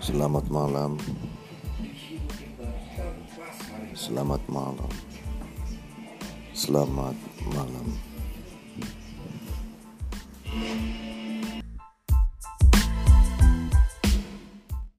Selamat malam. Selamat malam. Selamat malam.